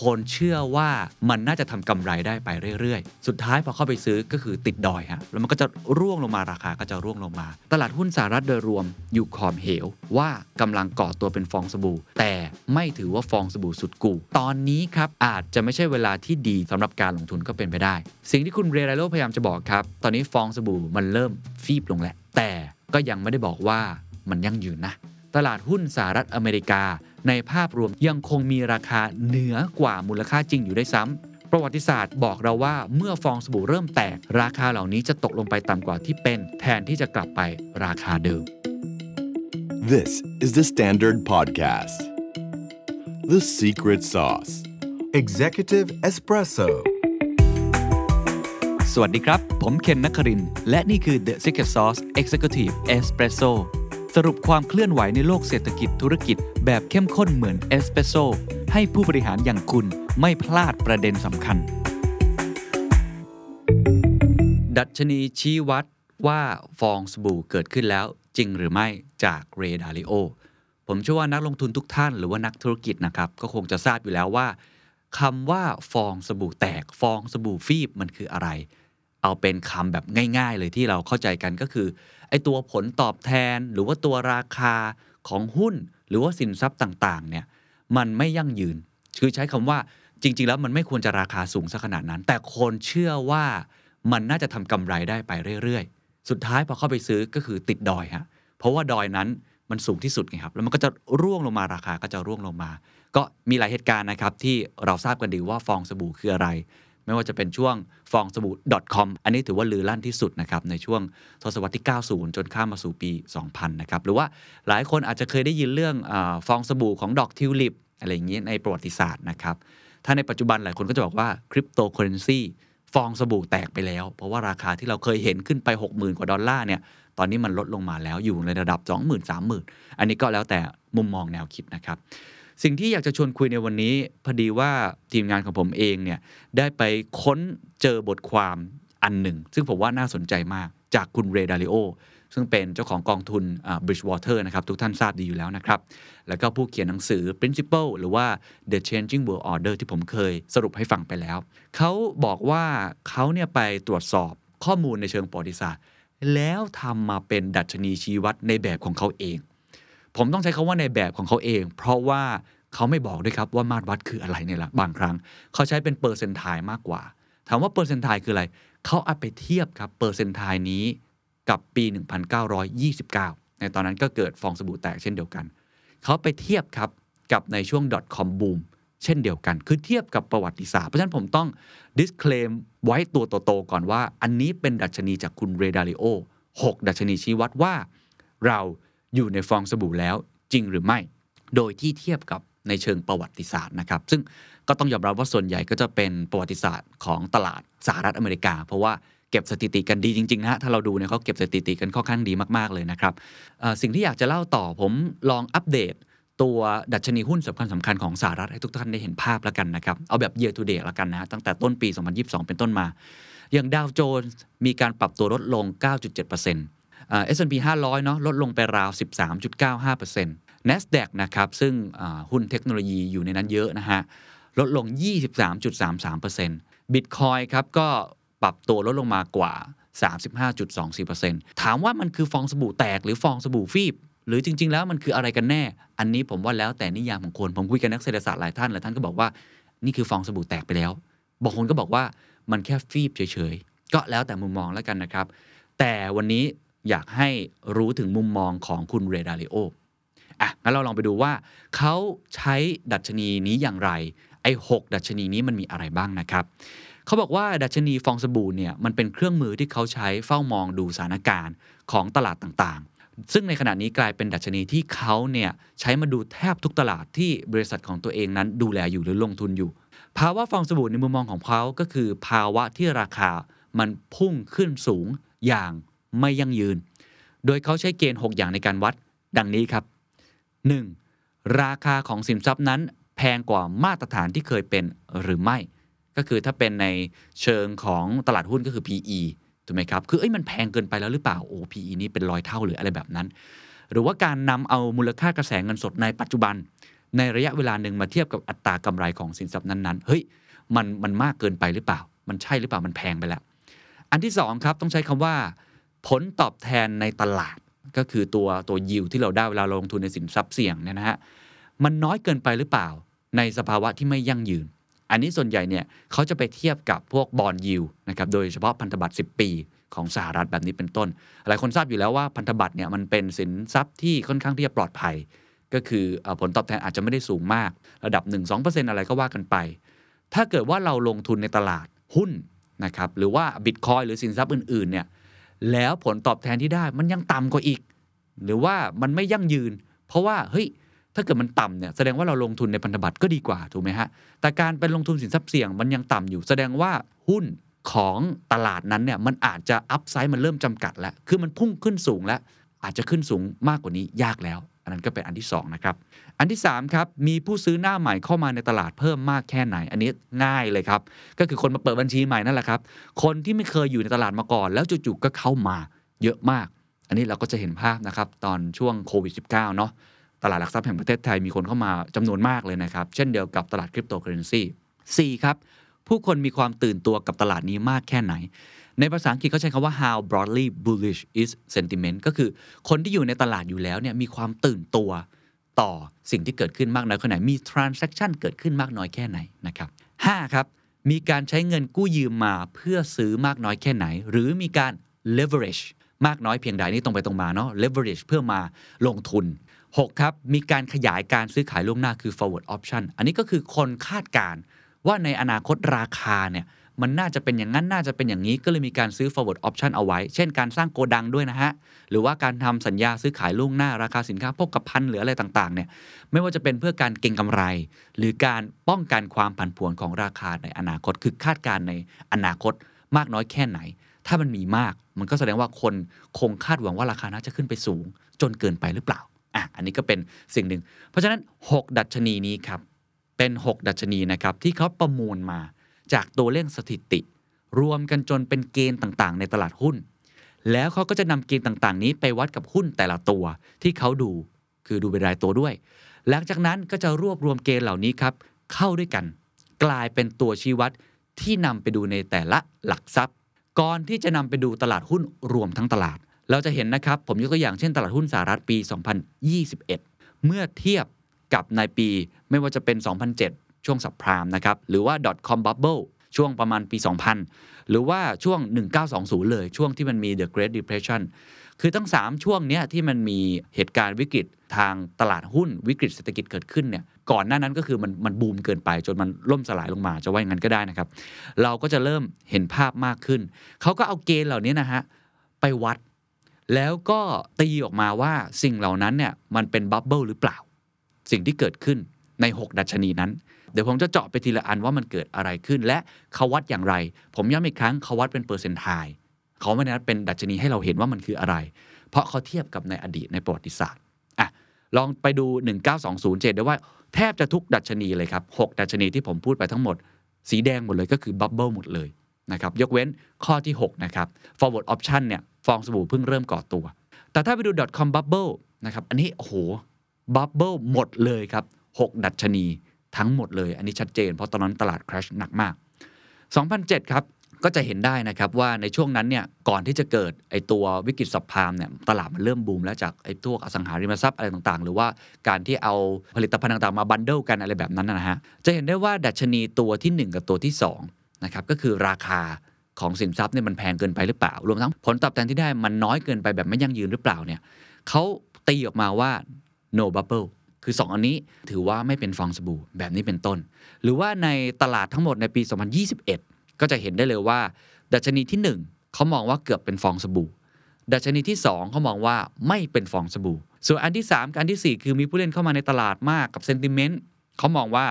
คนเชื่อว่ามันน่าจะทำกำไรได้ไปเรื่อยๆ สุดท้ายพอเข้าไปซื้อก็คือติดดอยฮะแล้วมันก็จะร่วงลงมาราคาก็จะร่วงลงมา ตลาดหุ้นสหรัฐโดยรวมอยู่ขอบเหวว่ากำลังก่อตัวเป็นฟองสบู่ แต่ไม่ถือว่าฟองสบู่สุดกู่ตอนนี้ครับอาจจะไม่ใช่เวลาที่ดีสำหรับการลงทุนก็เป็นไปได้ สิ่งที่คุณเรไรโลพยายามจะบอกครับ ตอนนี้ฟองสบู่มันเริ่มฟีบลงแล้วแต่ก็ยังไม่ได้บอกว่ามันยั่งยืนนะ ตลาดหุ้นสหรัฐอเมริกา ในภาพรวมยังคงมีราคาเหนือกว่ามูลค่าจริงอยู่ได้ซ้ำประวัติศาสตร์บอกเราว่าเมื่อฟองสบู่เริ่มแตก ราคาเหล่านี้จะตกลงไปต่ำกว่าที่เป็น แทนที่จะกลับไปราคาเดิม This is the Standard Podcast. The Secret Sauce. Executive Espresso สวัสดีครับ ผมเคนนักครินทร์และนี่คือ The Secret Sauce Executive Espresso สรุปความเคลื่อนไหวในโลกเศรษฐกิจธุรกิจ แบบเข้มข้นเหมือนเอสเปรสโซให้ผู้บริหารอย่างคุณไม่พลาดประเด็นสำคัญ ดัชนีชี้วัดว่าฟองสบู่เกิดขึ้นแล้วจริงหรือไม่จากเรดาริโอผมเชื่อว่านักลงทุนทุกท่านหรือว่านักธุรกิจนะครับ ก็คงจะทราบอยู่แล้วว่าคำว่าฟองสบู่แตกฟองสบู่ฟีบมันคืออะไร เอาเป็นคำแบบง่าย ๆ เลยที่เราเข้าใจกันก็คือ อตัวผลตอบแทนหรือว่าตัวราคาของหุ้น หรือว่าสินทรัพย์ต่างๆเนี่ยมันไม่ยั่งยืน คือใช้คำว่าจริง ๆ แล้วมันไม่ควรจะราคาสูงสักขนาดนั้น แต่คนเชื่อว่ามันน่าจะทำกำไรได้ไปเรื่อยๆ สุดท้ายพอเข้าไปซื้อก็คือติดดอยฮะเพราะว่าดอยนั้นมันสูงที่สุดไงครับ แล้วมันก็จะร่วงลงมาราคาก็จะร่วงลงมา ก็มีหลายเหตุการณ์นะครับที่เราทราบกันดีว่าฟองสบู่คืออะไร ไม่ว่าจะเป็นช่วงฟองสบู่ .com อันนี้ถือว่าลือลั่นที่สุดนะครับในช่วงทศวรรษที่ 90 จนข้ามมาสู่ปี 2000 นะครับ หรือว่าหลายคนอาจจะเคยได้ยินเรื่องอฟองสบู่ของดอกทิวลิปอะไรอย่างนี้ในประวัติศาสตร์นะครับ ถ้าในปัจจุบันหลายคนก็จะบอกว่าคริปโตเคอเรนซีฟองสบู่แตกไปแล้ว เพราะว่าราคาที่เราเคยเห็นขึ้นไป 60,000 กว่าดอลลาร์เนี่ยตอนนี้มันลดลงมาแล้วอยู่ในระดับ 20,000 30,000 อันนี้ก็แล้วแต่มุมมองแนวคิดนะครับ สิ่งที่อยากจะชวนคุยในวันนี้พอดีว่าทีมงานของผมเองเนี่ยได้ไปค้นเจอบทความอันหนึ่ง ซึ่งผมว่าน่าสนใจมากจากคุณเรดาริโอซึ่งเป็นเจ้าของกองทุนบริดจ์วอเตอร์นะครับ ทุกท่านทราบดีอยู่แล้วนะครับ แล้วก็ผู้เขียนหนังสือ Principle หรือว่า The Changing World Order ที่ผมเคยสรุปให้ฟังไปแล้ว เขาบอกว่าเขาเนี่ยไปตรวจสอบข้อมูลในเชิงประวัติศาสตร์ แล้วทำมาเป็นดัชนีชี้วัดในแบบของเขาเอง ผมต้องใช้คำว่าในแบบของเขาเอง เพราะว่าเขาไม่บอกด้วยครับว่ามาตรวัดคืออะไรเนี่ยละบางครั้ง เขาใช้เป็นเปอร์เซนต์ไทมากกว่า ถามว่าเปอร์เซนต์ไทคืออะไร เขาเอาไปเทียบครับเปอร์เซนต์ไทนี้กับปี 1929 ในตอนนั้นก็เกิดฟองสบู่แตกเช่นเดียวกัน เขาไปเทียบครับกับในช่วง .com boom เช่นเดียวกัน คือเทียบกับประวัติศาสตร์ เพราะฉะนั้นผมต้อง disclaim ไว้ตัวโตๆก่อนว่า อันนี้เป็นดัชนีจากคุณเรดาริโอ6ดัชนีชี้วัดว่า เรา อยู่ในฟองสบู่แล้วจริงหรือไม่ โดยที่เทียบกับในเชิงประวัติศาสตร์นะครับ ซึ่งก็ต้องยอมรับว่าส่วนใหญ่ก็จะเป็นประวัติศาสตร์ของตลาดสหรัฐอเมริกา เพราะว่าเก็บสถิติกันดีจริงๆนะถ้าเราดูเนี่ยเขาเก็บสถิติกันค่อนข้างดีมากๆเลยนะครับสิ่งที่อยากจะเล่าต่อผมลองอัปเดตตัวดัชนีหุ้นสำคัญสำคัญของสหรัฐให้ทุกท่านได้เห็นภาพแล้วกันนะครับ เอาแบบ year to date แล้วกันนะตั้งแต่ต้นปี 2022 เป็นต้นมา อย่างดาวโจนส์มีการปรับตัวลดลง 9.7% S&P 500 เนาะลดลงไปราว 13.95% NASDAQ นะครับ ซึ่งหุ้นเทคโนโลยีอยู่ในนั้นเยอะนะฮะ ลดลง 23.33% Bitcoin ครับก็ปรับตัวลดลงมากว่า 35.24%ถามว่ามันคือฟองสบู่แตกหรือฟองสบู่ฟีบหรือจริง ๆ แล้วมันคืออะไรกันแน่ อันนี้ผมว่าแล้วแต่นิยามของคน ผมคุยกับนักเศรษฐศาสตร์หลายท่านหลายท่านก็บอกว่านี่คือฟองสบู่แตกไปแล้ว บางคนก็บอกว่ามันแค่ฟีบเฉยๆ ก็แล้วแต่มุมมองแล้วกันนะครับ แต่วันนี้ อยากให้รู้ถึงมุมมองของคุณเรดาริโออะงั้นเราลองไปดูว่า เขาใช้ดัชนีนี้อย่างไร ไอ้หดัชนีนี้มันมีอะไรบ้างนะครับเขาบอกว่าดัชนีฟองสบู่เนี่ยมันเป็นเครื่องมือที่เขาใช้เฝ้ามองดูสถานการณ์ของตลาดต่างๆ ซึ่งในขณะนี้กลายเป็นดัชนีที่เขาเนี่ยใช้มาดูแทบทุกตลาดที่บริษัทของตัวเองนั้นดูแลอยู่หรือลงทุนอยู่ ภาวะฟองสบู่ในมุมมองของเขาก็คือ ภาวะที่ราคามันพุ่งขึ้นสูงอย่าง ไม่ยั่งยืน โดยเขาใช้เกณฑ์ 6 อย่างในการวัด ดังนี้ครับ 1. ราคาของสินทรัพย์นั้น แพงกว่ามาตรฐานที่เคยเป็นหรือไม่ ก็คือถ้าเป็นในเชิงของตลาดหุ้นก็คือ PE ถูกไหมครับ คือเอ้ยมันแพงเกินไปแล้วหรือเปล่า โอ้ PE นี่เป็นร้อยเท่าหรืออะไรแบบนั้น หรือว่าการนำเอามูลค่ากระแสเงินสดในปัจจุบัน ในระยะเวลาหนึ่งมาเทียบกับอัตรากำไรของสินทรัพย์นั้นๆ เฮ้ย มันมันมากเกินไปหรือเปล่า มันใช่หรือเปล่า มันแพงไปแล้ว อันที่สองครับต้องใช้คำว่า ผลตอบแทนในตลาดก็คือตัวตัวยิวที่เราได้เวลาเราลงทุนในสินทรัพย์เสี่ยงเนี่ยนะฮะมันน้อยเกินไปหรือเปล่า ในสภาวะที่ไม่ยั่งยืน อันนี้ส่วนใหญ่เนี่ยเขาจะไปเทียบกับพวกบอลยิวนะครับโดยเฉพาะพันธบัตร 10 ปีของสหรัฐแบบนี้เป็นต้น หลายคนทราบอยู่แล้วว่าพันธบัตรเนี่ยมันเป็นสินทรัพย์ที่ค่อนข้างที่จะปลอดภัย ก็คือเอ่อผลตอบแทนอาจจะไม่ได้สูงมาก ระดับ 1-2%อะไรก็ว่ากันไป ถ้าเกิดว่าเราลงทุนในตลาดหุ้นนะครับหรือว่าบิตคอยหรือสินทรัพย์อื่นๆเนี่ย แล้วผลตอบแทนที่ได้มันยังต่ำกว่าอีก หรือว่ามันไม่ยั่งยืน เพราะว่าเฮ้ยถ้าเกิดมันต่ำเนี่ยแสดงว่าเราลงทุนในพันธบัตรก็ดีกว่าถูกไหมฮะแต่การเป็นลงทุนสินทรัพย์เสี่ยงมันยังต่ำอยู่ แสดงว่าหุ้นของตลาดนั้นเนี่ยมันอาจจะ upside มันเริ่มจำกัดแล้วคือมันพุ่งขึ้นสูงแล้วอาจจะขึ้นสูงมากกว่านี้ยากแล้ว อันนั้นก็เป็นอันที่สองนะครับ อันที่สามครับมีผู้ซื้อหน้าใหม่เข้ามาในตลาดเพิ่มมากแค่ไหน อันนี้ง่ายเลยครับ ก็คือคนมาเปิดบัญชีใหม่นั่นแหละครับ คนที่ไม่เคยอยู่ในตลาดมาก่อน แล้วจู่ๆก็เข้ามาเยอะมาก อันนี้เราก็จะเห็นภาพนะครับตอนช่วงโควิด -19 เนาะตลาดหลักทรัพย์แห่งประเทศไทยมีคนเข้ามาจำนวนมากเลยนะครับ เช่นเดียวกับตลาดคริปโตเคอเรนซีสี่ครับผู้คนมีความตื่นตัวกับตลาดนี้มากแค่ไหน ในภาษาอังกฤษเขาใช้คำว่า how broadly bullish is sentiment ก็คือคนที่อยู่ในตลาดอยู่แล้วเนี่ยมีความตื่นตัวต่อสิ่งที่เกิดขึ้นมากน้อยแค่ไหนมี transaction เกิดขึ้นมากน้อยแค่ไหนนะครับห้าครับมีการใช้เงินกู้ยืมมาเพื่อซื้อมากน้อยแค่ไหน หรือมีการ leverage มากน้อยเพียงใดนี่ตรงไปตรงมาเนาะ leverage เพื่อมาลงทุน 6 ครับ มีการขยายการซื้อขายล่วงหน้าคือ forward option อันนี้ก็คือคนคาดการณ์ว่าในอนาคตราคาเนี่ย มันน่าจะเป็นอย่างนั้นน่าจะเป็นอย่างนี้ก็เลยมีการซื้อ forward option เอาไว้ เช่นการสร้างโกดังด้วยนะฮะ หรือว่าการทำสัญญาซื้อขายล่วงหน้าราคาสินค้าพกกับพันหรืออะไรต่างๆเนี่ยไม่ว่าจะเป็นเพื่อการเก็งกำไร หรือการป้องกันความผันผวนของราคาในอนาคต คือคาดการณ์ในอนาคตมากน้อยแค่ไหน ถ้ามันมีมาก มันก็แสดงว่าคนคงคาดหวังว่าราคาน่าจะขึ้นไปสูง จนเกินไปหรือเปล่าอะอันนี้ก็เป็นสิ่งหนึ่ง เพราะฉะนั้น 6 ดัชนีนี้ครับเป็น 6 ดัชนีนะครับที่เขาประมวลมา จากตัวเลขสถิติ รวมกันจนเป็นเกณฑ์ต่างๆ ในตลาดหุ้น แล้วเขาก็จะนำเกณฑ์ต่างๆ นี้ไปวัดกับหุ้นแต่ละตัวที่เขาดูคือดูเป็นรายตัวด้วย หลังจากนั้นก็จะรวบรวมเกณฑ์เหล่านี้ครับเข้าด้วยกัน กลายเป็นตัวชี้วัดที่นำไปดูในแต่ละหลักทรัพย์ ก่อนที่จะนำไปดูตลาดหุ้นรวมทั้งตลาด เราจะเห็นนะครับ ผมยกตัวอย่างเช่นตลาดหุ้นสหรัฐปี 2021 เมื่อเทียบกับในปีไม่ว่าจะเป็น 2007 ช่วงสับพรามนะครับหรือว่า .com bubble ช่วงประมาณปี 2000 หรือว่าช่วง 1920 เลยช่วงที่มันมี the Great Depression คือทั้ง 3 ช่วงเนี้ยที่มันมีเหตุการณ์วิกฤตทางตลาดหุ้นวิกฤตเศรษฐกิจเกิดขึ้นเนี่ยก่อนหน้านั้นก็คือมันมันบูมเกินไป จนมันล่มสลายลงมาจะว่าอย่างนั้นก็ได้นะครับ เราก็จะเริ่มเห็นภาพมากขึ้น เขาก็เอาเกณฑ์เหล่านี้นะฮะไปวัด แล้วก็ตีออกมาว่าสิ่งเหล่านั้นเนี่ยมันเป็น bubble หรือเปล่า สิ่งที่เกิดขึ้น ใน 6 ดัชนีนั้น เดี๋ยวผมจะเจาะไปทีละอันว่ามันเกิดอะไรขึ้น และเขาวัดอย่างไร ผมย้ำอีกครั้งเขาวัดเป็นเปอร์เซนต์ไทเขาไม่ได้วัดเป็นดัชนีให้เราเห็นว่ามันคืออะไร เพราะเขาเทียบกับในอดีตในประวัติศาสตร์อะลองไปดู 1920ได้ว่าแทบจะทุกดัชนีเลยครับ 6 ดัชนีที่ผมพูดไปทั้งหมด สีแดงหมดเลยก็คือบับเบิลหมดเลยนะครับยกเว้นข้อที่ 6 นะครับ forward option เนี่ยฟองสบู่เพิ่งเริ่มก่อตัว แต่ถ้าไปดู .com bubble นะครับอันนี้โอ้โหบับเบิลหมดเลยครับ 6 ดัชนีทั้งหมดเลย อันนี้ชัดเจน เพราะตอนนั้นตลาด crash หนักมาก 2007 ครับ ก็จะเห็นได้นะครับว่าในช่วงนั้นเนี่ย ก่อนที่จะเกิดไอตัววิกฤตสับพามเนี่ย ตลาดมันเริ่มบูมแล้วจากไอตัวอสังหาริมทรัพย์อะไรต่างๆ หรือว่าการที่เอาผลิตภัณฑ์ต่างๆ มาบันเดิลกันอะไรแบบนั้นนะฮะ จะเห็นได้ว่าดัชนีตัวที่ 1 กับตัวที่2นะครับ ก็คือราคาของสินทรัพย์เนี่ยมันแพงเกินไปหรือเปล่า รวมทั้งผลตอบแทนที่ได้มันน้อยเกินไปแบบไม่ยั่งยืนหรือเปล่าเนี่ยเขาตีออกมาว่า no bubble คือ 2 อันนี้ถือว่าไม่เป็นฟองสบู่แบบนี้เป็นต้น หรือว่าในตลาดทั้งหมดในปี 2021 ก็จะเห็นได้เลยว่า ดัชนีที่ 1 เขามองว่าเกือบเป็นฟองสบู่ ดัชนีที่ 2 เขามองว่าไม่เป็นฟองสบู่ ส่วนอันที่ 3กับอันที่ 4 คือมีผู้เล่นเข้ามาในตลาดมากกับเซนติเมนต์เขามองว่า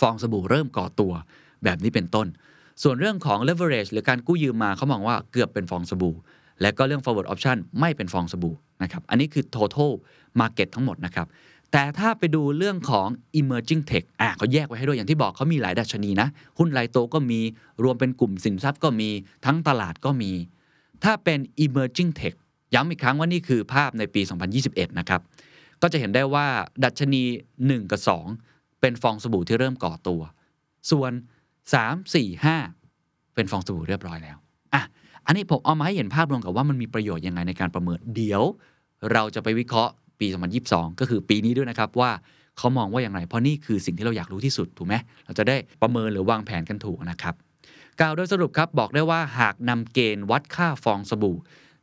ฟองสบู่เริ่มก่อตัว แบบนี้เป็นต้น ส่วนเรื่องของ leverage หรือการกู้ยืมมาเขามองว่าเกือบเป็นฟองสบู่ และก็เรื่อง forward option ไม่เป็นฟองสบู่นะครับ อันนี้คือ total market ทั้งหมดนะครับ แต่ถ้าไปดูเรื่องของ emerging tech อะเขาแยกไว้ให้ด้วยอย่างที่บอกเขามีหลายดัชนีนะ หุ้นรายโตก็มีรวมเป็นกลุ่มสินทรัพย์ก็มีทั้งตลาดก็มี ถ้าเป็น emerging tech ย้ำอีกครั้งว่านี่คือภาพในปี 2021 นะครับ ก็จะเห็นได้ว่าดัชนี 1 กับ 2 เป็นฟองสบู่ที่เริ่มก่อตัว ส่วน 3 4 5 เป็นฟองสบู่เรียบร้อยแล้วอะอันนี้ผมเอามาให้เห็นภาพรวมกับว่ามันมีประโยชน์ยังไงในการประเมินเดี๋ยว เราจะไปวิเคราะห์ ปี 2022 ก็คือปีนี้ด้วยนะครับว่าเขามองว่าอย่างไรเพราะนี่คือสิ่งที่เราอยากรู้ที่สุดถูกไหมเราจะได้ประเมินหรือวางแผนกันถูกนะครับกล่าวโดยสรุปครับบอกได้ว่าหากนำเกณฑ์วัดค่าฟองสบู่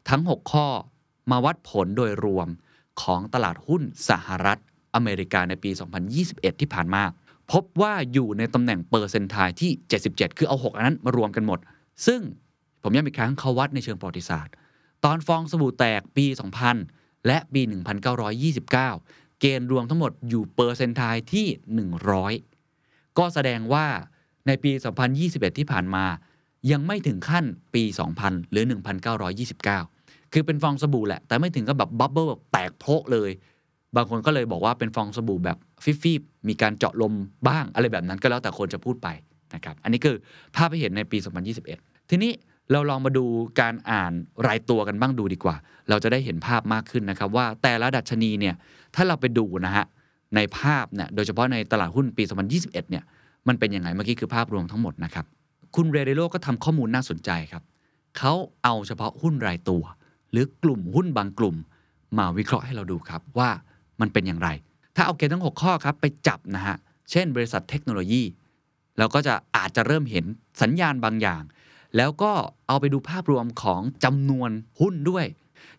ทั้ง 6 ข้อมาวัดผลโดยรวมของตลาดหุ้นสหรัฐอเมริกาในปี 2021 ที่ผ่านมา พบว่าอยู่ในตำแหน่งเปอร์เซนต์ไทที่ 77 คือเอา 6 อันนั้นมารวมกันหมด ซึ่งผมย้ำอีกครั้งเขาวัดในเชิงประวัติศาสตร์ ตอนฟองสบู่แตกปี 2000 และปี 1929 เกณฑ์รวมทั้งหมดอยู่เปอร์เซนต์ไทที่ 100 ก็แสดงว่าในปี 2021 ที่ผ่านมา ยังไม่ถึงขั้นปี 2000 หรือ 1929 คือเป็นฟองสบู่แหละ แต่ไม่ถึงกับแบบบับเบิ้ลแบบแตกโพะเลย บางคนก็เลยบอกว่าเป็นฟองสบู่แบบฟิบๆมีการเจาะลมบ้างอะไรแบบนั้นก็แล้วแต่คนจะพูดไปนะครับ อันนี้คือภาพที่เห็นในปี 2021 ทีนี้ เราลองมาดูการอ่านรายตัวกันบ้างดูดีกว่า เราจะได้เห็นภาพมากขึ้นนะครับ ว่าแต่ละดัชนีเนี่ยถ้าเราไปดูนะฮะในภาพเนี่ยโดยเฉพาะในตลาดหุ้นปี 2021 เนี่ยมันเป็นยังไงเมื่อกี้คือภาพรวมทั้งหมดนะครับ คุณเรเดโลก็ทำข้อมูลน่าสนใจครับเขาเอาเฉพาะหุ้นรายตัว หรือกลุ่มหุ้นบางกลุ่ม มาวิเคราะห์ให้เราดูครับว่ามันเป็นอย่างไร ถ้าเอาเกณฑ์ทั้ง 6 ข้อครับไปจับนะฮะเช่น บริษัทเทคโนโลยี เราก็จะอาจจะเริ่มเห็นสัญญาณบางอย่าง แล้วก็เอาไปดูภาพรวมของจำนวนหุ้นด้วย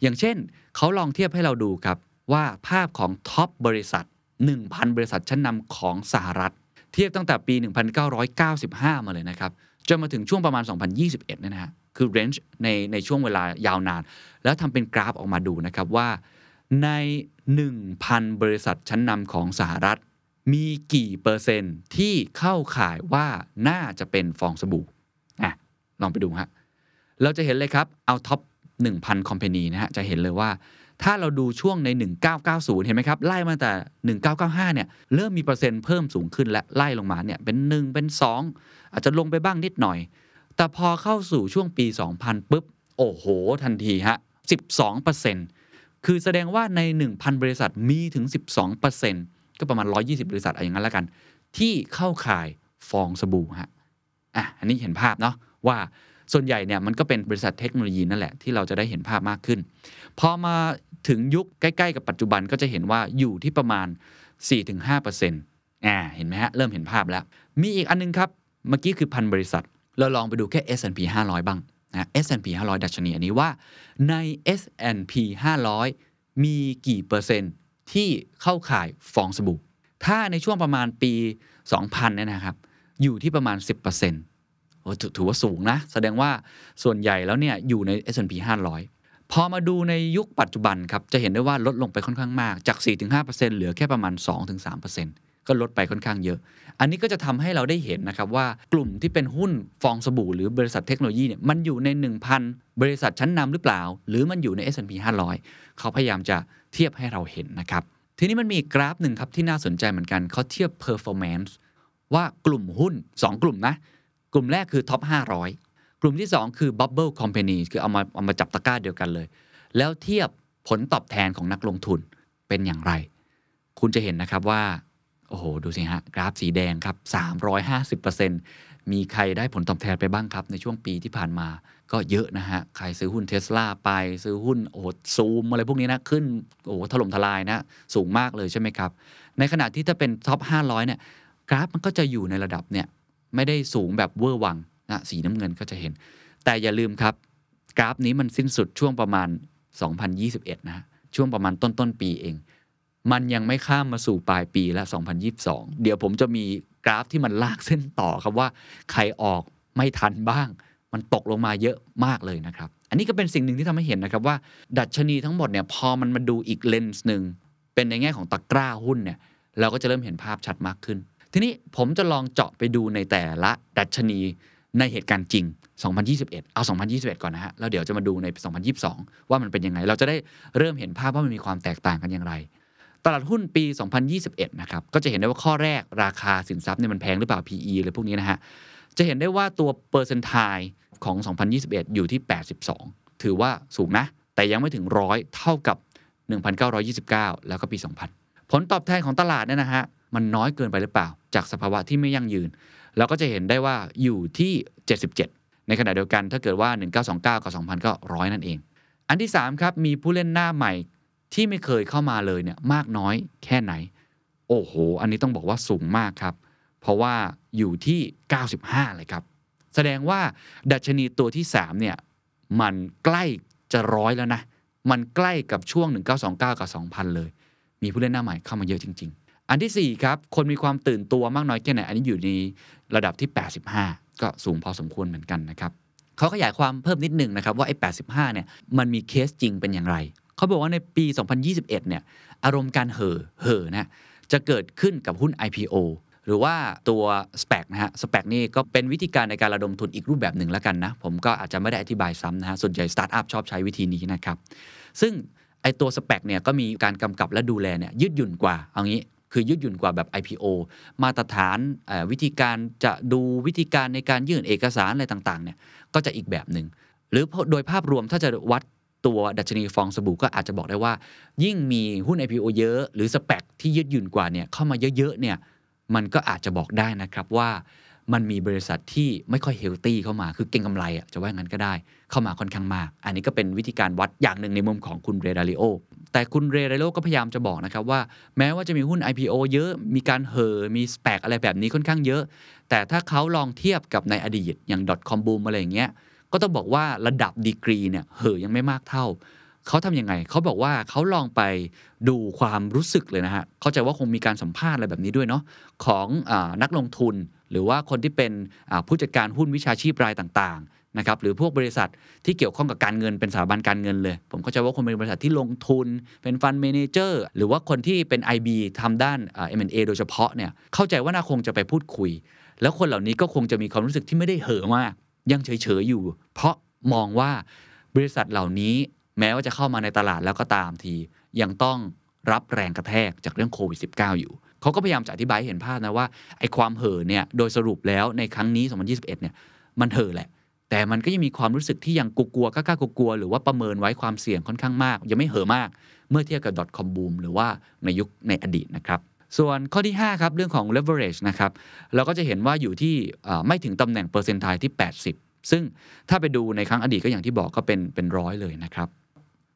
อย่างเช่น เขาลองเทียบให้เราดูครับว่าภาพของท็อปบริษัท 1,000 บริษัทชั้นนำของสหรัฐ เทียบตั้งแต่ปี 1995 มาเลยนะครับ จนมาถึงช่วงประมาณ 2021เนี่ยนะฮะคือเรนจ์ในในช่วงเวลายาวนาน แล้วทำเป็นกราฟออกมาดูนะครับว่า ใน 1,000 บริษัทชั้นนำของสหรัฐ มีกี่เปอร์เซ็นต์ที่เข้าข่ายว่าน่าจะเป็นฟองสบู่ ลองไปดูฮะเราจะเห็นเลยครับ เอา top 1,000 company นะฮะจะเห็นเลยว่า ถ้าเราดูช่วงใน 1990 เห็นไหมครับ ไล่มาแต่ 1995 เนี่ย เริ่มมีเปอร์เซ็นต์เพิ่มสูงขึ้นและไล่ลงมาเนี่ยเป็น 1 เป็น 2 อาจจะลงไปบ้างนิดหน่อย แต่พอเข้าสู่ช่วงปี 2000 ปุ๊บ โอ้โห ทันทีฮะ 12%คือแสดงว่าใน 1,000 บริษัทมีถึง 12%ก็ประมาณ 120 บริษัทอะไรอย่างนั้นแล้วกัน ที่เข้าข่ายฟองสบู่ฮะอะอันนี้เห็นภาพเนาะ ว่าส่วนใหญ่เนี่ยมันก็เป็นบริษัทเทคโนโลยีนั่นแหละที่เราจะได้เห็นภาพมากขึ้น พอมาถึงยุคใกล้ๆ กับปัจจุบันก็จะเห็นว่าอยู่ที่ประมาณ 4-5%อ่าเห็นไหมฮะ เริ่มเห็นภาพแล้ว มีอีกอันนึงครับ เมื่อกี้คือพันบริษัท เราลองไปดูแค่ S&P 500 บ้างนะ S&P 500 ดัชนีอันนี้ว่าใน S&P 500 มีกี่เปอร์เซ็นต์ที่เข้าข่ายฟองสบู่ ถ้าในช่วงประมาณปี 2000เนี่ยนะครับ อยู่ที่ประมาณ 10%โอ้ถือ ถือว่าสูงนะ แสดงว่าส่วนใหญ่แล้วเนี่ยอยู่ใน S&P 500 พอมาดูในยุคปัจจุบันครับ จะเห็นได้ว่าลดลงไปค่อนข้างมาก จาก 4-5%เหลือแค่ประมาณ 2-3%ก็ลดไปค่อนข้างเยอะ อันนี้ก็จะทำให้เราได้เห็นนะครับว่ากลุ่มที่เป็นหุ้นฟองสบู่หรือบริษัทเทคโนโลยีเนี่ยมันอยู่ใน 1,000 บริษัทชั้นนำหรือเปล่า หรือมันอยู่ใน S&P 500 เขาพยายามจะเทียบให้เราเห็นนะครับทีนี้มันมีกราฟหนึ่งครับที่น่าสนใจเหมือนกันเขาเทียบ performance ว่ากลุ่มหุ้น 2 กลุ่มนะ กลุ่มแรกคือท็อป500 กลุ่มที่ 2 คือ Bubble Company คือเอามาเอามาจับตะกร้าเดียวกันเลย แล้วเทียบผลตอบแทนของนักลงทุนเป็นอย่างไร คุณจะเห็นนะครับว่า โอ้โห ดูสิฮะ กราฟสีแดงครับ 350%มีใครได้ผลตอบแทนไปบ้างครับ ในช่วงปีที่ผ่านมา ก็เยอะนะฮะ ใครซื้อหุ้นเทสลาไป ซื้อหุ้นโอ้ซูมอะไรพวกนี้นะ ขึ้นโอ้โหถล่มทลายนะ สูงมากเลยใช่ไหมครับ ในขณะที่ถ้าเป็น top 500 เนี่ย กราฟมันก็จะอยู่ในระดับเนี่ย ไม่ได้สูงแบบเวอร์วังนะสีน้ำเงินก็จะเห็น แต่อย่าลืมครับ กราฟนี้มันสิ้นสุดช่วงประมาณ 2021 นะฮะช่วงประมาณต้นต้นปีเอง มันยังไม่ข้ามมาสู่ปลายปีและ2022 เดี๋ยวผมจะมีกราฟที่มันลากเส้นต่อครับว่าใครออกไม่ทันบ้าง มันตกลงมาเยอะมากเลยนะครับ อันนี้ก็เป็นสิ่งหนึ่งที่ทำให้เห็นนะครับว่า ดัชนีทั้งหมดเนี่ยพอมันมาดูอีกเลนส์หนึ่งเป็นในแง่ของตะกร้าหุ้นเนี่ยเราก็จะเริ่มเห็นภาพชัดมากขึ้น ทีนี้ผมจะลองเจาะไปดูในแต่ละดัชนีในเหตุการณ์จริง 2021 เอา 2021 ก่อนนะฮะ แล้วเดี๋ยวจะมาดูใน 2022 ว่ามันเป็นยังไง เราจะได้เริ่มเห็นภาพว่ามันมีความแตกต่างกันอย่างไร ตลาดหุ้นปี 2021 นะครับ ก็จะเห็นได้ว่าข้อแรกราคาสินทรัพย์เนี่ยมันแพงหรือเปล่า PE อะไรพวกนี้นะฮะ จะเห็นได้ว่าตัวเปอร์เซนต์ไทของ 2021 อยู่ที่ 82 ถือว่าสูงนะ แต่ยังไม่ถึงร้อยเท่ากับ 1929 แล้วก็ปี 2000 ผลตอบแทนของตลาดเนี่ยนะฮะ มันน้อยเกินไปหรือเปล่า จากสภาวะที่ไม่ยั่งยืน เราก็จะเห็นได้ว่าอยู่ที่ 77 ในขณะเดียวกันถ้าเกิดว่า 1929 กับ 2000 ก็ร้อยนั่นเอง อันที่ 3 ครับ มีผู้เล่นหน้าใหม่ที่ไม่เคยเข้ามาเลยเนี่ยมากน้อยแค่ไหน โอ้โห อันนี้ต้องบอกว่าสูงมากครับ เพราะว่าอยู่ที่ 95 เลยครับ แสดงว่าดัชนีตัวที่ 3 เนี่ยมันใกล้จะร้อยแล้วนะ มันใกล้กับช่วง 1929 กับ 2000 เลย มีผู้เล่นหน้าใหม่เข้ามาเยอะจริง ๆ อันทีสี่4ครับคนมีความตื่นตัวมากน้อยแค่ไหนอันนี้อยู่ในระดับที่ 85 ก็สูงพอสมควรเหมือนกันนะครับเขาขยายความเพิ่มนิดหนึ่งนะครับว่าไอ้85เนี่ยมันมีเคสจริงเป็นอย่างไรเขาบอกว่าในปี 2021เนี่ยอารมณ์การเห่อเห่อนะจะเกิดขึ้นกับหุ้น IPO หรือว่าตัว SPAC นะฮะ SPAC นี่ก็เป็นวิธีการในการระดมทุนอีกรูปแบบหนึ่งแล้วกันนะ ผมก็อาจจะไม่ได้อธิบายซ้ำนะฮะ ส่วนใหญ่สตาร์ทอัพชอบใช้วิธีนี้นะครับ ซึ่งไอตัว SPAC เนี่ยก็มีการกำกับและดูแลเนี่ยยืดหยุ่นกว่า เอางี้ คือยืดหยุ่นกว่าแบบ IPO มาตรฐานวิธีการจะดูวิธีการในการยื่นเอกสารอะไรต่างๆเนี่ยก็จะอีกแบบหนึ่งหรือโดยภาพรวมถ้าจะวัดตัวดัชนีฟองสบู่ก็อาจจะบอกได้ว่า ยิ่งมีหุ้น IPO เยอะหรือสเปกที่ยืดหยุ่นกว่าเนี่ยเข้ามาเยอะๆเนี่ยมันก็อาจจะบอกได้นะครับว่ามันมีบริษัทที่ไม่ค่อยเฮลตี้เข้ามา คือเก่งกำไรอะจะว่างั้นก็ได้ เข้ามาค่อนข้างมาก อันนี้ก็เป็นวิธีการวัดอย่างหนึ่งในมุมของคุณเรดาริโอ แต่คุณเรดาริโอก็พยายามจะบอกนะครับว่า แม้ว่าจะมีหุ้น IPO เยอะมีการเห่อมีสเปกอะไรแบบนี้ค่อนข้างเยอะ แต่ถ้าเขาลองเทียบกับในอดีตอย่าง .com boom อะไรอย่างเงี้ยก็ต้องบอกว่าระดับดีกรีเนี่ยเห่อยังไม่มากเท่าเขาทำยังไง เขาบอกว่าเขาลองไปดูความรู้สึกเลยนะฮะ เข้าใจว่าคงมีการสัมภาษณ์อะไรแบบนี้ด้วยเนาะของอนักลงทุน หรือว่าคนที่เป็นผู้จัดการหุ้นวิชาชีพรายต่าง นะครับหรือพวกบริษัทที่เกี่ยวข้องกับการเงินเป็นสถาบันการเงินเลย ผมเข้าใจว่าคนเป็นบริษัทที่ลงทุนเป็นฟันเมนเจอร์หรือว่าคนที่เป็น IB ทำด้านเอ็มเอโดยเฉพาะเนี่ยเข้าใจว่าน่าคงจะไปพูดคุย แล้วคนเหล่านี้ก็คงจะมีความรู้สึกที่ไม่ได้เห่อมาก ยังเฉยๆอยู่ เพราะมองว่าบริษัทเหล่านี้แม้ว่าจะเข้ามาในตลาดแล้วก็ตามที ยังต้องรับแรงกระแทกจากเรื่องโควิด -19 อยู่เขาก็พยายามจะอธิบายเห็นภาพนะว่าไอ้ความเห่อเนี่ยโดยสรุปแล้วในครั้งนี้ 2021 เนี่ยมันเห่อแหละ แต่มันก็ยังมีความรู้สึกที่ยังกลัวๆกล้าๆกลัวๆหรือว่าประเมินไว้ความเสี่ยงค่อนข้างมาก ยังไม่เหอมาก เมื่อเทียบกับ .com boom หรือว่าในยุคในอดีตนะครับส่วนข้อที่ 5 ครับ เรื่องของ leverage นะครับ เราก็จะเห็นว่าอยู่ที่ไม่ถึงตำแหน่งเปอร์เซนต์ไทที่ 80 ซึ่งถ้าไปดูในครั้งอดีตก็อย่างที่บอกก็เป็นเป็นร้อยเลยนะครับ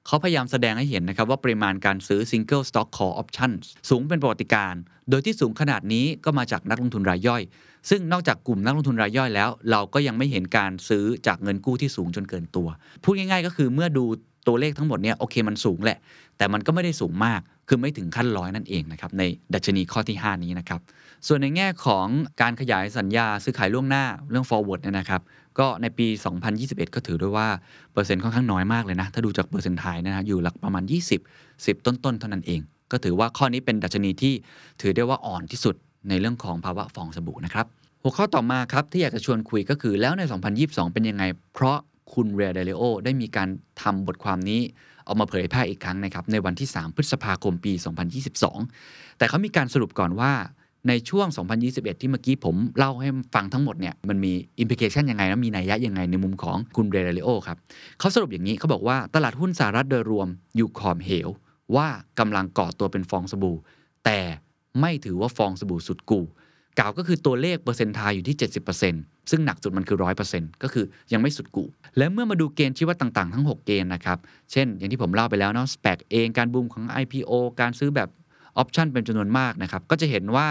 เขาพยายามแสดงให้เห็นนะครับ ว่าปริมาณการซื้อ Single Stock Call Options สูงเป็นประวัติการ โดยที่สูงขนาดนี้ก็มาจากนักลงทุนรายย่อย ซึ่งนอกจากกลุ่มนักลงทุนรายย่อยแล้ว เราก็ยังไม่เห็นการซื้อจากเงินกู้ที่สูงจนเกินตัว พูดง่าย ๆ ก็คือเมื่อดูตัวเลขทั้งหมดเนี่ยโอเคมันสูงแหละ แต่มันก็ไม่ได้สูงมาก คือไม่ถึงขั้นร้อยนั่นเองนะครับในดัชนีข้อที่ 5 นี้นะครับ ส่วนในแง่ของการขยายสัญญาซื้อขายล่วงหน้าเรื่อง forward เนี่ยนะครับ ก็ในปี 2021 ก็ถือด้วยว่า เปอร์เซ็นต์ค่อนข้างน้อยมากเลยนะ ถ้าดูจากเปอร์เซ็นต์ไทยนะฮะอยู่หลักประมาณ 20 10 ต้นๆเท่านั้นเอง ก็ถือว่าข้อนี้เป็นดัชนีที่ถือได้ว่าอ่อนที่สุด ในเรื่องของภาวะฟองสบู่นะครับ หัวข้อต่อมาครับที่อยากจะชวนคุยก็คือแล้วใน 2022 เป็นยังไง เพราะคุณเรียเดเลโอได้มีการทำบทความนี้ออกมาเผยแพร่อีกครั้งนะครับในวันที่ 3 พฤษภาคมปี 2022 แต่เขามีการสรุปก่อนว่าในช่วง 2021 ที่เมื่อกี้ผมเล่าให้ฟังทั้งหมดเนี่ย มันมีอิมพิเคชันยังไงและมีนัยยะยังไงในมุมของคุณเรเดลิโอครับเขาสรุปอย่างนี้เขาบอกว่าตลาดหุ้นสหรัฐโดยรวมอยู่ขอบเหว ว่ากำลังก่อตัวเป็นฟองสบู่ แต่ ไม่ถือว่าฟองสบู่สุดกู่กล่าวก็คือตัวเลขเปอร์เซ็นต์ทายอยู่ที่ 70%ซึ่งหนักสุดมันคือ 100%ก็คือยังไม่สุดกู่และเมื่อมาดูเกณฑ์ชี้วัดต่างๆ ทั้ง 6 เกณฑ์นะครับ เช่น อย่างที่ผมเล่าไปแล้วเนาะสเปกเองการบูมของ IPO การซื้อแบบออปชันเป็นจำนวนมากนะครับ ก็จะเห็นว่า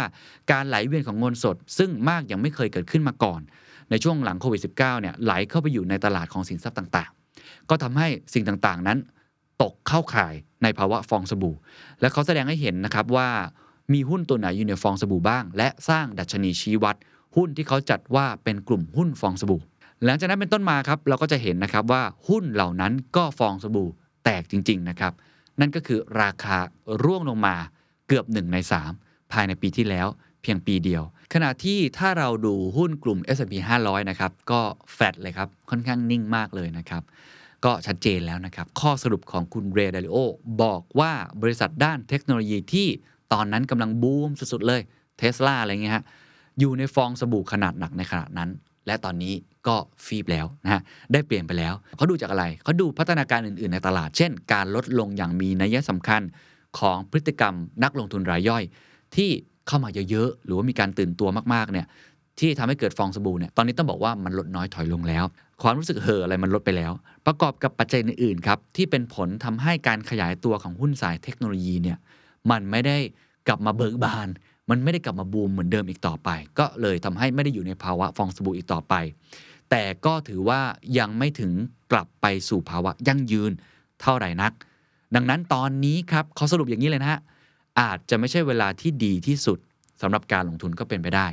การไหลเวียนของเงินสด ซึ่งมากยังไม่เคยเกิดขึ้นมาก่อน ในช่วงหลังโควิด -19 เนี่ยไหลเข้าไปอยู่ในตลาดของสินทรัพย์ต่างๆ ก็ทำให้สิ่งต่างๆนั้น ตกเข้าข่ายในภาวะฟองสบู่ และเขาแสดงให้เห็นนะครับว่า มีหุ้นตัวไหนอยู่ในฟองสบู่บ้าง และสร้างดัชนีชี้วัด หุ้นที่เขาจัดว่าเป็นกลุ่มหุ้นฟองสบู่ หลังจากนั้นเป็นต้นมาครับเราก็จะเห็นนะครับว่าหุ้นเหล่านั้นก็ฟองสบู่แตกจริง ๆ นะครับ นั่นก็คือราคาร่วงลงมาเกือบ1ใน3 ภายในปีที่แล้วเพียงปีเดียว ขณะที่ถ้าเราดูหุ้นกลุ่ม S&P 500 นะครับ ก็แฟดเลยครับ ค่อนข้างนิ่งมากเลยนะครับ ก็ชัดเจนแล้วนะครับ ข้อสรุปของคุณเรเดลิโอบอกว่าบริษัทด้านเทคโนโลยีที่ ตอนนั้นกำลังบูมสุดๆเลยเทสลาอะไรเงี้ยฮะอยู่ในฟองสบู่ขนาดหนักในขณะนั้น และตอนนี้ก็ฟีบแล้วนะฮะได้เปลี่ยนไปแล้วเขาดูจากอะไรเขาดูพัฒนาการอื่นๆในตลาด เช่น การลดลงอย่างมีนัยสำคัญของพฤติกรรมนักลงทุนรายย่อย ที่เข้ามาเยอะๆหรือว่ามีการตื่นตัวมากๆเนี่ยที่ทำให้เกิดฟองสบู่เนี่ย ตอนนี้ต้องบอกว่ามันลดน้อยถอยลงแล้ว ความรู้สึกเห่ออะไรมันลดไปแล้ว ประกอบกับปัจจัยอื่นๆครับ ที่เป็นผลทำให้การขยายตัวของหุ้นสายเทคโนโลยีเนี่ย มันไม่ได้กลับมาเบิกบาน มันไม่ได้กลับมาบูมเหมือนเดิมอีกต่อไป ก็เลยทำให้ไม่ได้อยู่ในภาวะฟองสบู่อีกต่อไป แต่ก็ถือว่ายังไม่ถึงกลับไปสู่ภาวะยั่งยืนเท่าไหร่นัก ดังนั้นตอนนี้ครับเขาสรุปอย่างนี้เลยนะฮะอาจจะไม่ใช่เวลาที่ดีที่สุดสำหรับการลงทุนก็เป็นไปได้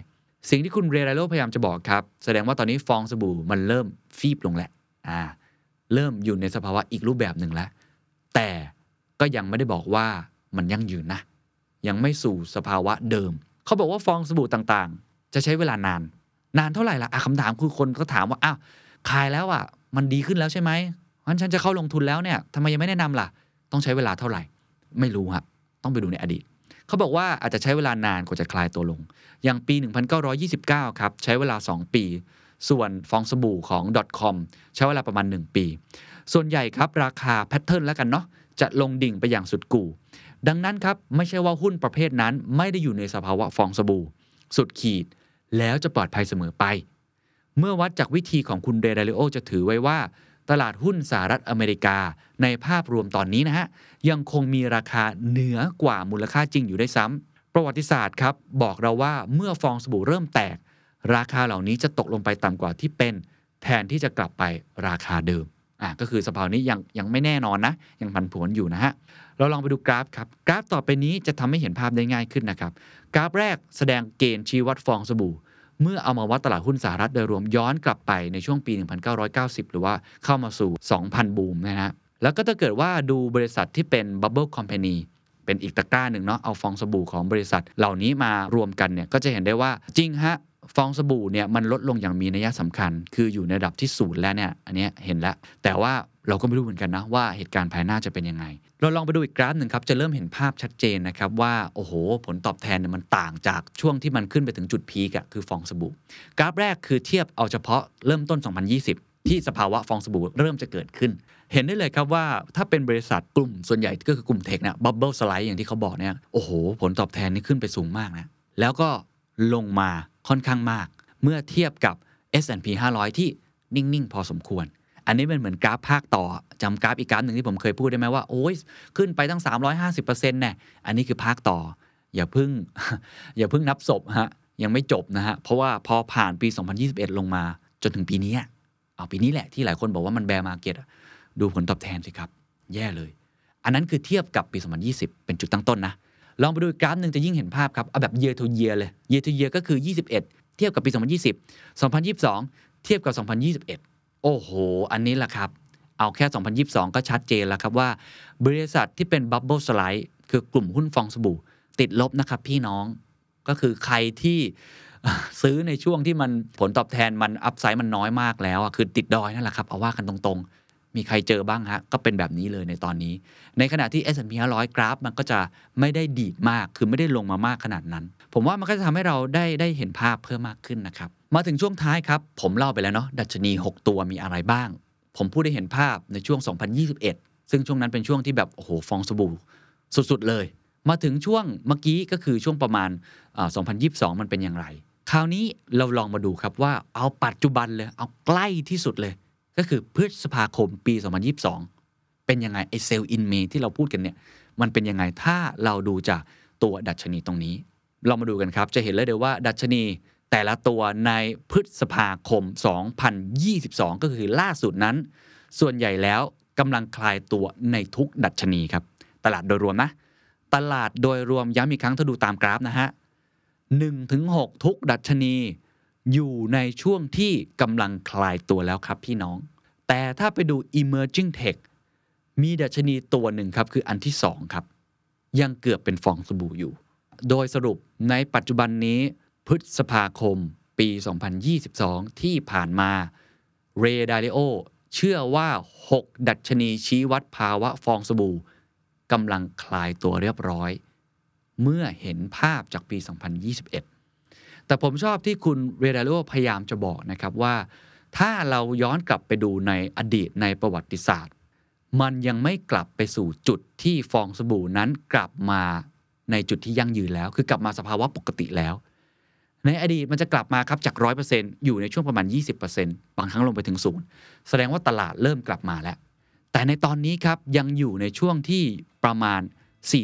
สิ่งที่คุณเรไรโลพยายามจะบอกครับ แสดงว่าตอนนี้ฟองสบู่มันเริ่มฟีบลงแล้วอ่าเริ่มอยู่ในสภาวะอีกรูปแบบหนึ่งแล้ว แต่ก็ยังไม่ได้บอกว่า มันยั่งยืนนะ ยังไม่สู่สภาวะเดิม เขาบอกว่าฟองสบู่ต่างๆ จะใช้เวลานาน นานเท่าไหร่ล่ะอะคำถามคือคนก็ถามว่าอ้าวขายแล้วอะ มันดีขึ้นแล้วใช่ไหมงั้นฉันจะเข้าลงทุนแล้วเนี่ยทำไมยังไม่แนะนำล่ะ ต้องใช้เวลาเท่าไหร่ ไม่รู้ฮะต้องไปดูในอดีตเขาบอกว่าอาจจะใช้เวลานานกว่าจะคลายตัวลง อย่างปี 1929 ครับ ใช้เวลา 2 ปี ส่วนฟองสบู่ของ .com ใช้เวลาประมาณ 1 ปี ส่วนใหญ่ครับ ราคาแพทเทิร์นแล้วกันเนาะจะลงดิ่งไปอย่างสุดกู่ ดังนั้นครับไม่ใช่ว่าหุ้นประเภทนั้นไม่ได้อยู่ในสภาวะฟองสบู่ สุดขีดแล้วจะปลอดภัยเสมอไป เมื่อวัดจากวิธีของคุณเดริโอจะถือไว้ว่า ตลาดหุ้นสหรัฐอเมริกาในภาพรวมตอนนี้นะฮะ ยังคงมีราคาเหนือกว่ามูลค่าจริงอยู่ได้ซ้ำประวัติศาสตร์ครับบอกเราว่าเมื่อฟองสบู่เริ่มแตก ราคาเหล่านี้จะตกลงไปต่ำกว่าที่เป็น แทนที่จะกลับไปราคาเดิม อะก็คือสภาวะนี้ยังยังไม่แน่นอนนะ ยังผันผวนอยู่นะฮะ เราลองไปดูกราฟครับ กราฟต่อไปนี้จะทำให้เห็นภาพได้ง่ายขึ้นนะครับ กราฟแรกแสดงเกณฑ์ชี้วัดฟองสบู่ เมื่อเอามาวัดตลาดหุ้นสหรัฐโดยรวมย้อนกลับไปในช่วงปี 1990 หรือว่าเข้ามาสู่ 2,000 บูมนะฮะ แล้วก็ถ้าเกิดว่าดูบริษัทที่เป็น Bubble Company เป็นอีกตะกร้าหนึ่งเนาะเอาฟองสบู่ของบริษัทเหล่านี้มารวมกันเนี่ยก็จะเห็นได้ว่าจริงฮะ ฟองสบู่เนี่ยมันลดลงอย่างมีนัยสำคัญ คืออยู่ในระดับที่ศูนย์แล้วเนี่ยอันนี้เห็นแล้ว แต่ว่าเราก็ไม่รู้เหมือนกันนะว่าเหตุการณ์ภายหน้าจะเป็นยังไง เราลองไปดูอีกกราฟหนึ่งครับ จะเริ่มเห็นภาพชัดเจนนะครับว่า โอ้โห ผลตอบแทนเนี่ยมันต่างจากช่วงที่มันขึ้นไปถึงจุด peak อะคือฟองสบู่ กราฟแรกคือเทียบเอาเฉพาะเริ่มต้น 2020ที่สภาวะฟองสบู่เริ่มจะเกิดขึ้น เห็นได้เลยครับว่าถ้าเป็นบริษัทกลุ่มส่วนใหญ่ก็คือกลุ่ม tech เนี่ย bubble slide อย่างที่เขาบอกเนี่ยโอ้โห ผลตอบแทนนี่ขึ้นไปสูงมากนะ แล้วก็ลงมา ค่อนข้างมาก เมื่อเทียบกับ S&P 500 ที่นิ่ง ๆ พอสมควร อันนี้เป็นเหมือนกราฟภาคต่อจำกราฟอีกกราฟหนึ่งที่ผมเคยพูดได้ไหมว่า โอ้ยขึ้นไปตั้ง 350%แน่อันนี้คือภาคต่อ อย่าพึ่ง อย่าพึ่งนับศพฮะยังไม่จบนะฮะ เพราะว่าพอผ่านปี 2021 ลงมาจนถึงปีนี้เอาปีนี้แหละที่หลายคนบอกว่ามันแบร์มาเก็ตดูผลตอบแทนสิครับ แย่เลย อันนั้นคือเทียบกับปี 2020 เป็นจุดตั้งต้นนะ ลองไปดูกราฟหนึ่งจะยิ่งเห็นภาพครับ เอาแบบ year to year เลย year to year ก็คือ 21 เทียบกับปี 2020 2022 เทียบกับ 2021 โอ้โห อันนี้แหละครับ เอาแค่ 2022 ก็ชัดเจนแล้วครับว่า บริษัทที่เป็น bubble slide คือกลุ่มหุ้นฟองสบู่ ติดลบนะครับพี่น้องก็คือใครที่ซื้อในช่วงที่มันผลตอบแทนมันอัพไซด์มันน้อยมากแล้วอะคือติดดอยนั่นแหละครับ เอาว่ากันตรงๆ มีใครเจอบ้างฮะ ก็เป็นแบบนี้เลยในตอนนี้ ในขณะที่ S&P 500 กราฟ มันก็จะไม่ได้ดีดมาก คือไม่ได้ลงมามากขนาดนั้น ผมว่ามันก็จะทำให้เราได้ได้เห็นภาพเพิ่มมากขึ้นนะครับ มาถึงช่วงท้ายครับ ผมเล่าไปแล้วเนาะ ดัชนี 6 ตัวมีอะไรบ้าง ผมพูดได้เห็นภาพในช่วง 2021 ซึ่งช่วงนั้นเป็นช่วงที่แบบ โอ้โห ฟองสบู่สุดๆเลย มาถึงช่วงเมื่อกี้ก็คือช่วงประมาณอ่า2022 มันเป็นอย่างไร คราวนี้เราลองมาดูครับว่าเอาปัจจุบันเลย เอาใกล้ที่สุดเลย ก็คือพฤษภาคมปี 2022 เป็นยังไงไอเซลล์อินเมที่เราพูดกันเนี่ยมันเป็นยังไงถ้าเราดูจากตัวดัชนีตรงนี้ เรามาดูกันครับ จะเห็นเลยเดี๋ยวว่าดัชนีแต่ละตัวในพฤษภาคม 2022 ก็คือล่าสุดนั้น ส่วนใหญ่แล้วกำลังคลายตัวในทุกดัชนีครับ ตลาดโดยรวมนะ ตลาดโดยรวมย้ำอีกครั้งถ้าดูตามกราฟนะฮะ1ถึง6ทุกดัชนี อยู่ในช่วงที่กำลังคลายตัวแล้วครับพี่น้อง แต่ถ้าไปดู emerging tech มีดัชนีตัวหนึ่งครับ คืออันที่2ครับ ยังเกือบเป็นฟองสบู่อยู่ โดยสรุปในปัจจุบันนี้ พฤษภาคมปี 2022 ที่ผ่านมาเรดาริโอเชื่อว่า 6 ดัชนีชี้วัดภาวะฟองสบู่กำลังคลายตัวเรียบร้อย เมื่อเห็นภาพจากปี 2021 แต่ผมชอบที่คุณเรดาโอพยายามจะบอกนะครับว่า ถ้าเราย้อนกลับไปดูในอดีตในประวัติศาสตร์ มันยังไม่กลับไปสู่จุดที่ฟองสบู่นั้นกลับมาในจุดที่ยั่งยืนแล้ว คือกลับมาสภาวะปกติแล้ว ในอดีตมันจะกลับมาครับจาก100%อยู่ในช่วงประมาณ 20%บางครั้งลงไปถึงศูนย์แสดงว่าตลาดเริ่มกลับมาแล้ว แต่ในตอนนี้ครับยังอยู่ในช่วงที่ประมาณ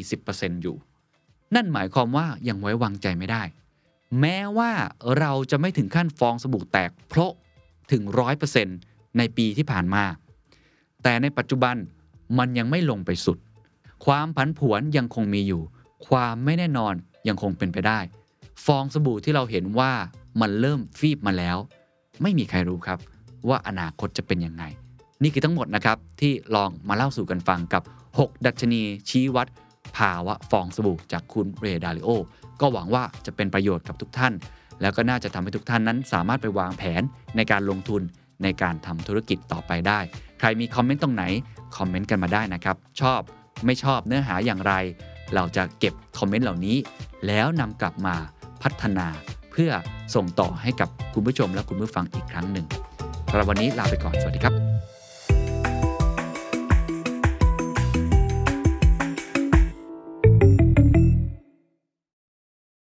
40%อยู่ นั่นหมายความว่ายังไว้วางใจไม่ได้ แม้ว่าเราจะไม่ถึงขั้นฟองสบู่แตกเพราะถึง 100%ในปีที่ผ่านมา แต่ในปัจจุบันมันยังไม่ลงไปสุด ความผันผวนยังคงมีอยู่ ความไม่แน่นอนยังคงเป็นไปได้ ฟองสบู่ที่เราเห็นว่ามันเริ่มฟีบมาแล้ว ไม่มีใครรู้ครับว่าอนาคตจะเป็นยังไง นี่คือทั้งหมดนะครับที่ลองมาเล่าสู่กันฟังกับ 6 ดัชนีชี้วัด ภาวะฟองสบู่จากคุณเรดาริโอ ก็หวังว่าจะเป็นประโยชน์กับทุกท่าน แล้วก็น่าจะทำให้ทุกท่านนั้น สามารถไปวางแผนในการลงทุนในการทำธุรกิจต่อไปได้ ใครมีคอมเมนต์ตรงไหน คอมเมนต์กันมาได้นะครับ ชอบไม่ชอบเนื้อหาอย่างไร เราจะเก็บคอมเมนต์เหล่านี้ แล้วนำกลับมาพัฒนา เพื่อส่งต่อให้กับคุณผู้ชมและคุณผู้ฟังอีกครั้งหนึ่งสำหรับวันนี้ลาไปก่อนสวัสดีครับ